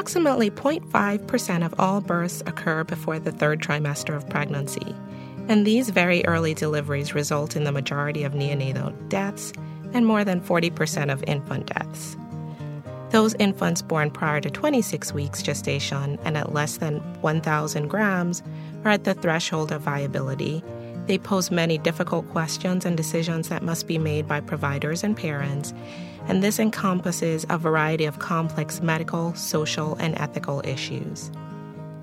approximately 0.5% of all births occur before the third trimester of pregnancy, and these very early deliveries result in the majority of neonatal deaths and more than 40% of infant deaths. Those infants born prior to 26 weeks gestation and at less than 1,000 grams are at the threshold of viability. They pose many difficult questions and decisions that must be made by providers and parents, and this encompasses a variety of complex medical, social, and ethical issues.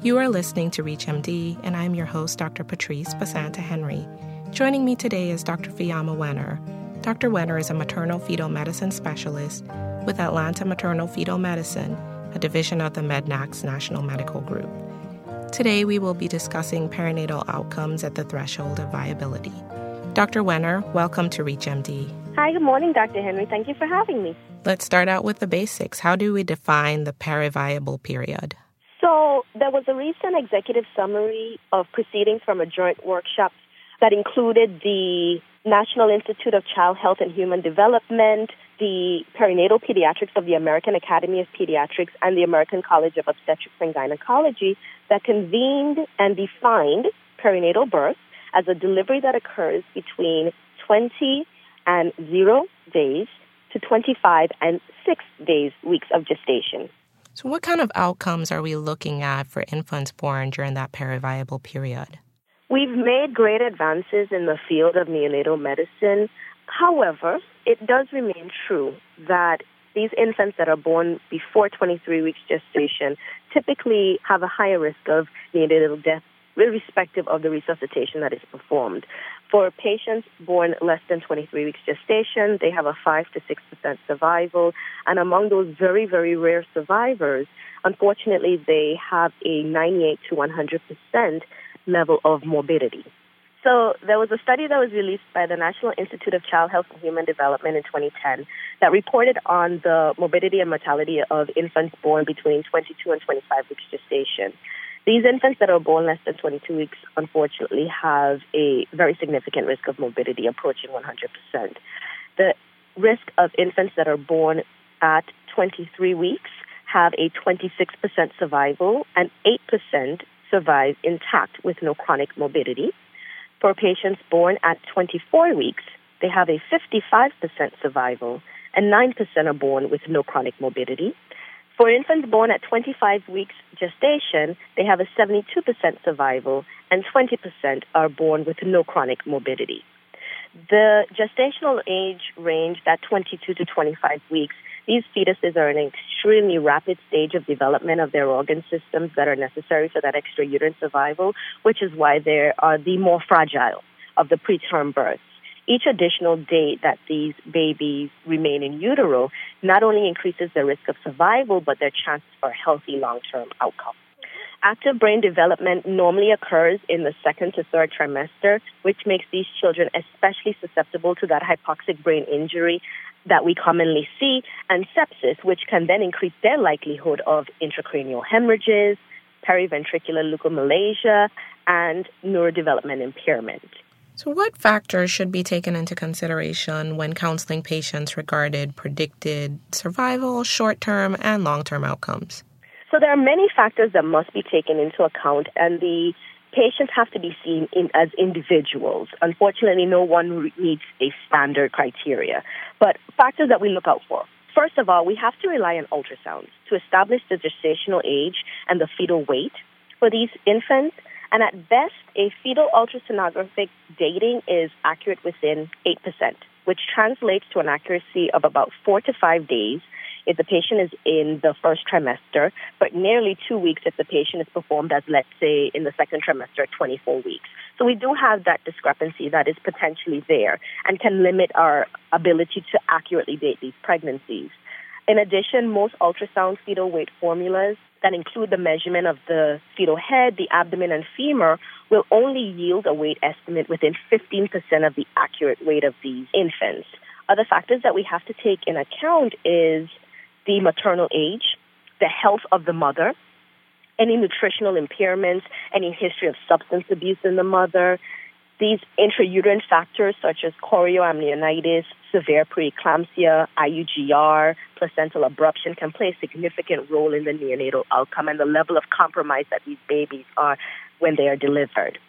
You are listening to ReachMD, and I'm your host, Dr. Patrice Basanta Henry. Joining me today is Dr. Fiamma Wenner. Dr. Wenner is a maternal fetal medicine specialist with Atlanta Maternal Fetal Medicine, a division of the MEDNAX National Medical Group. Today, we will be discussing perinatal outcomes at the threshold of viability. Dr. Wenner, welcome to ReachMD. Hi, good morning, Dr. Henry. Thank you for having me. Let's start out with the basics. How do we define the periviable period? So, there was a recent executive summary of proceedings from a joint workshop that included the National Institute of Child Health and Human Development, the Perinatal Pediatrics of the American Academy of Pediatrics, and the American College of Obstetrics and Gynecology that convened and defined perinatal birth as a delivery that occurs between 20 and 0 days to 25 and 6 days weeks of gestation. So, what kind of outcomes are we looking at for infants born during that periviable period? We've made great advances in the field of neonatal medicine. However, it does remain true that these infants that are born before 23 weeks gestation typically have a higher risk of neonatal death irrespective of the resuscitation that is performed. For patients born less than 23 weeks gestation, they have a 5 to 6% survival. And among those very, very rare survivors, unfortunately, they have a 98 to 100% level of morbidity. So there was a study that was released by the National Institute of Child Health and Human Development in 2010 that reported on the morbidity and mortality of infants born between 22 and 25 weeks gestation. These infants that are born less than 22 weeks, unfortunately, have a very significant risk of morbidity approaching 100%. The risk of infants that are born at 23 weeks have a 26% survival and 8% survive intact with no chronic morbidity. For patients born at 24 weeks, they have a 55% survival and 9% are born with no chronic morbidity. For infants born at 25 weeks gestation, they have a 72% survival and 20% are born with no chronic morbidity. The gestational age range, that 22 to 25 weeks, these fetuses are in an extremely rapid stage of development of their organ systems that are necessary for that extra extrauterine survival, which is why they are the more fragile of the preterm births. Each additional day that these babies remain in utero not only increases their risk of survival, but their chances for healthy long-term outcome. Active brain development normally occurs in the second to third trimester, which makes these children especially susceptible to that hypoxic brain injury that we commonly see, and sepsis, which can then increase their likelihood of intracranial hemorrhages, periventricular leukomalacia, and neurodevelopment impairment. So, what factors should be taken into consideration when counseling patients regarding predicted survival, short term, and long term outcomes? So, there are many factors that must be taken into account, and the patients have to be seen in, as individuals. Unfortunately, no one meets a standard criteria. But factors that we look out for. First of all, we have to rely on ultrasounds to establish the gestational age and the fetal weight for these infants. And at best, a fetal ultrasonographic dating is accurate within 8%, which translates to an accuracy of about four to five days if the patient is in the first trimester, but nearly two weeks if the patient is performed as, let's say, in the second trimester at 24 weeks. So we do have that discrepancy that is potentially there and can limit our ability to accurately date these pregnancies. In addition, most ultrasound fetal weight formulas that include the measurement of the fetal head, the abdomen, and femur will only yield a weight estimate within 15% of the accurate weight of these infants. Other factors that we have to take in account is the maternal age, the health of the mother, any nutritional impairments, any history of substance abuse in the mother, These intrauterine factors such as chorioamnionitis, severe preeclampsia, IUGR, placental abruption can play a significant role in the neonatal outcome and the level of compromise that these babies are when they are delivered.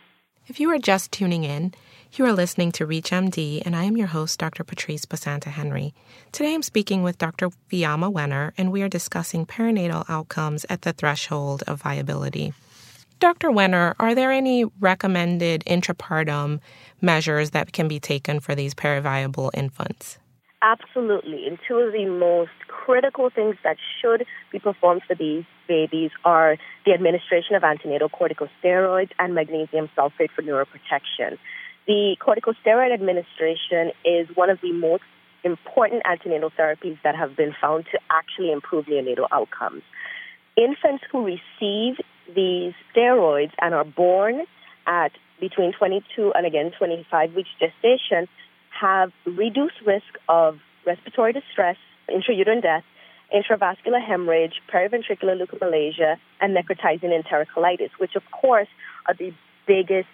If you are just tuning in, you are listening to ReachMD, and I am your host, Dr. Patrice Basanta Henry. Today I'm speaking with Dr. Fiamma Wenner, and we are discussing perinatal outcomes at the threshold of viability. Dr. Wenner, are there any recommended intrapartum measures that can be taken for these periviable infants? Absolutely. And two of the most critical things that should be performed for these babies are the administration of antenatal corticosteroids and magnesium sulfate for neuroprotection. The corticosteroid administration is one of the most important antenatal therapies that have been found to actually improve neonatal outcomes. Infants who receive these steroids and are born at between 22 and again 25 weeks gestation have reduced risk of respiratory distress, intrauterine death, intravascular hemorrhage, periventricular leukomalacia, and necrotizing enterocolitis, which of course are the biggest,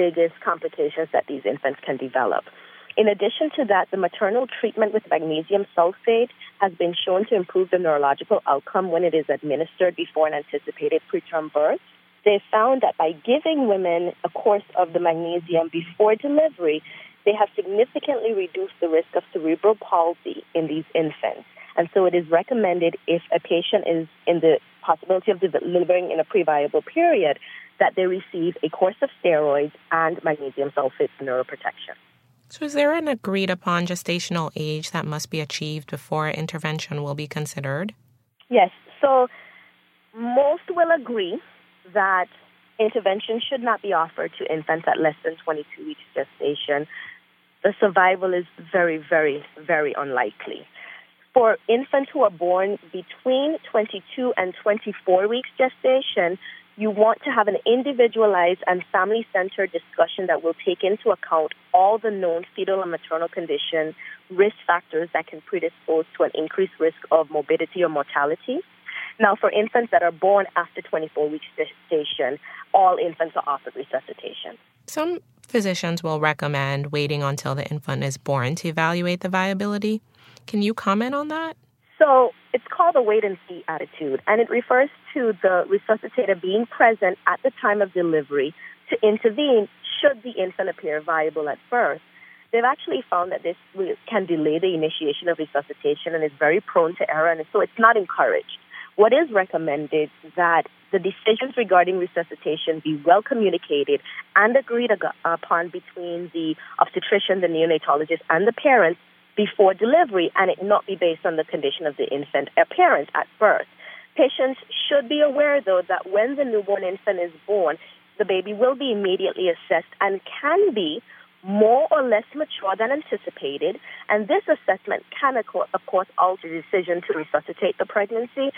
biggest complications that these infants can develop. In addition to that, the maternal treatment with magnesium sulfate has been shown to improve the neurological outcome when it is administered before an anticipated preterm birth. They found that by giving women a course of the magnesium before delivery, they have significantly reduced the risk of cerebral palsy in these infants. And so it is recommended if a patient is in the possibility of delivering in a previable period that they receive a course of steroids and magnesium sulfate for neuroprotection. So, is there an agreed upon gestational age that must be achieved before intervention will be considered? Yes. So, most will agree that intervention should not be offered to infants at less than 22 weeks gestation. The survival is very, very, very unlikely. For infants who are born between 22 and 24 weeks gestation, you want to have an individualized and family centered discussion that will take into account all the known fetal and maternal conditions, risk factors that can predispose to an increased risk of morbidity or mortality. Now, for infants that are born after 24 weeks gestation, all infants are offered resuscitation. Some physicians will recommend waiting until the infant is born to evaluate the viability. Can you comment on that? So it's called a wait and see attitude, and it refers to the resuscitator being present at the time of delivery to intervene should the infant appear viable at birth. They've actually found that this can delay the initiation of resuscitation and is very prone to error, and so it's not encouraged. What is recommended is that the decisions regarding resuscitation be well communicated and agreed upon between the obstetrician, the neonatologist, and the parents before delivery and it not be based on the condition of the infant appearance at birth. Patients should be aware, though, that when the newborn infant is born, the baby will be immediately assessed and can be more or less mature than anticipated, and this assessment can, of course, alter the decision to resuscitate the pregnancy,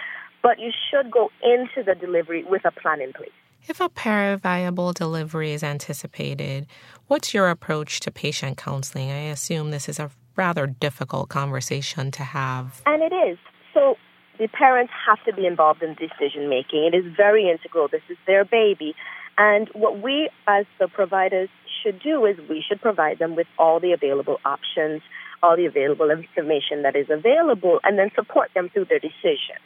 but you should go into the delivery with a plan in place. If a periviable delivery is anticipated, what's your approach to patient counseling? I assume this is a rather difficult conversation to have. And it is. So the parents have to be involved in decision making. It is very integral. This is their baby. And what we as the providers should do is we should provide them with all the available options, all the available information that is available, and then support them through their decision.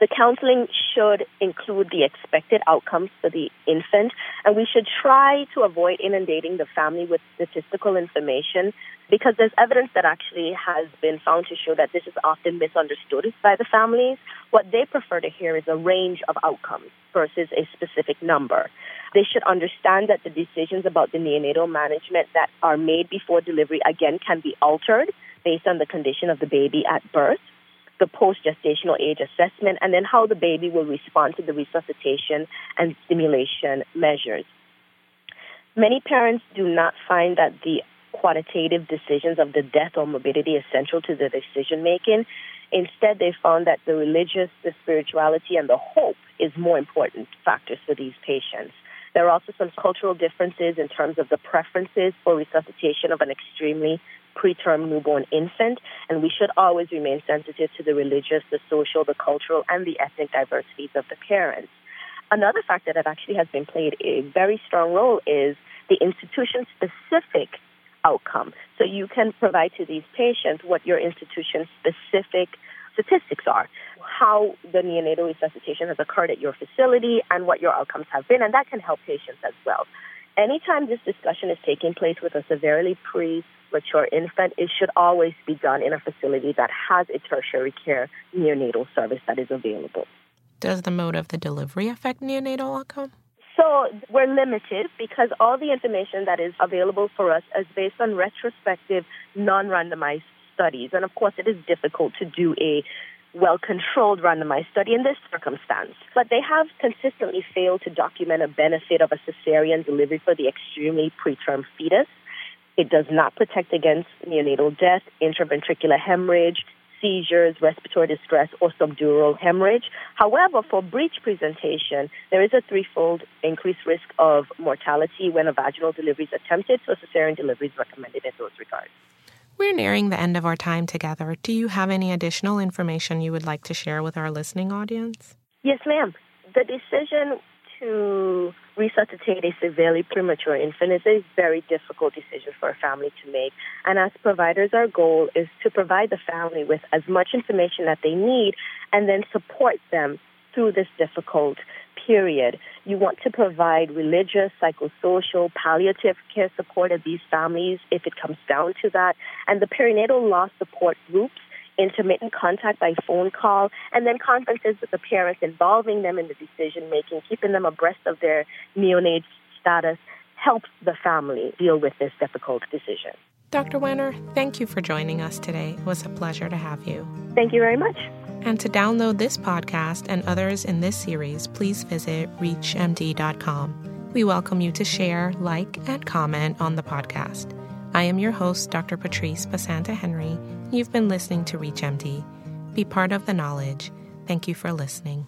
The counseling should include the expected outcomes for the infant, and we should try to avoid inundating the family with statistical information because there's evidence that actually has been found to show that this is often misunderstood by the families. What they prefer to hear is a range of outcomes versus a specific number. They should understand that the decisions about the neonatal management that are made before delivery again can be altered based on the condition of the baby at birth the post gestational age assessment, and then how the baby will respond to the resuscitation and stimulation measures. Many parents do not find that the quantitative decisions of the death or morbidity is central to the decision making. Instead, they found that the religious, the spirituality, and the hope is more important factors for these patients. There are also some cultural differences in terms of the preferences for resuscitation of an extremely preterm newborn infant, and we should always remain sensitive to the religious, the social, the cultural, and the ethnic diversities of the parents. Another factor that actually has been played a very strong role is the institution specific outcome. So you can provide to these patients what your institution specific statistics are, how the neonatal resuscitation has occurred at your facility, and what your outcomes have been, and that can help patients as well. Anytime this discussion is taking place with a severely premature infant, it should always be done in a facility that has a tertiary care neonatal service that is available. Does the mode of the delivery affect neonatal outcome? So we're limited because all the information that is available for us is based on retrospective, non-randomized studies. And of course, it is difficult to do a well controlled randomized study in this circumstance. But they have consistently failed to document a benefit of a cesarean delivery for the extremely preterm fetus. It does not protect against neonatal death, intraventricular hemorrhage, seizures, respiratory distress, or subdural hemorrhage. However, for breech presentation, there is a threefold increased risk of mortality when a vaginal delivery is attempted, so cesarean delivery is recommended in those regards. We're nearing the end of our time together. Do you have any additional information you would like to share with our listening audience? Yes, ma'am. The decision to resuscitate a severely premature infant is a very difficult decision for a family to make. And as providers, our goal is to provide the family with as much information that they need and then support them through this difficult period. You want to provide religious, psychosocial, palliative care support of these families if it comes down to that. And the perinatal loss support groups intermittent contact by phone call, and then conferences with the parents involving them in the decision making, keeping them abreast of their neonate status helps the family deal with this difficult decision. Dr. Wenner, thank you for joining us today. It was a pleasure to have you. Thank you very much. And to download this podcast and others in this series, please visit reachmd.com. We welcome you to share, like, and comment on the podcast. I am your host, Dr. Patrice Basanta Henry. You've been listening to ReachMD. Be part of the knowledge. Thank you for listening.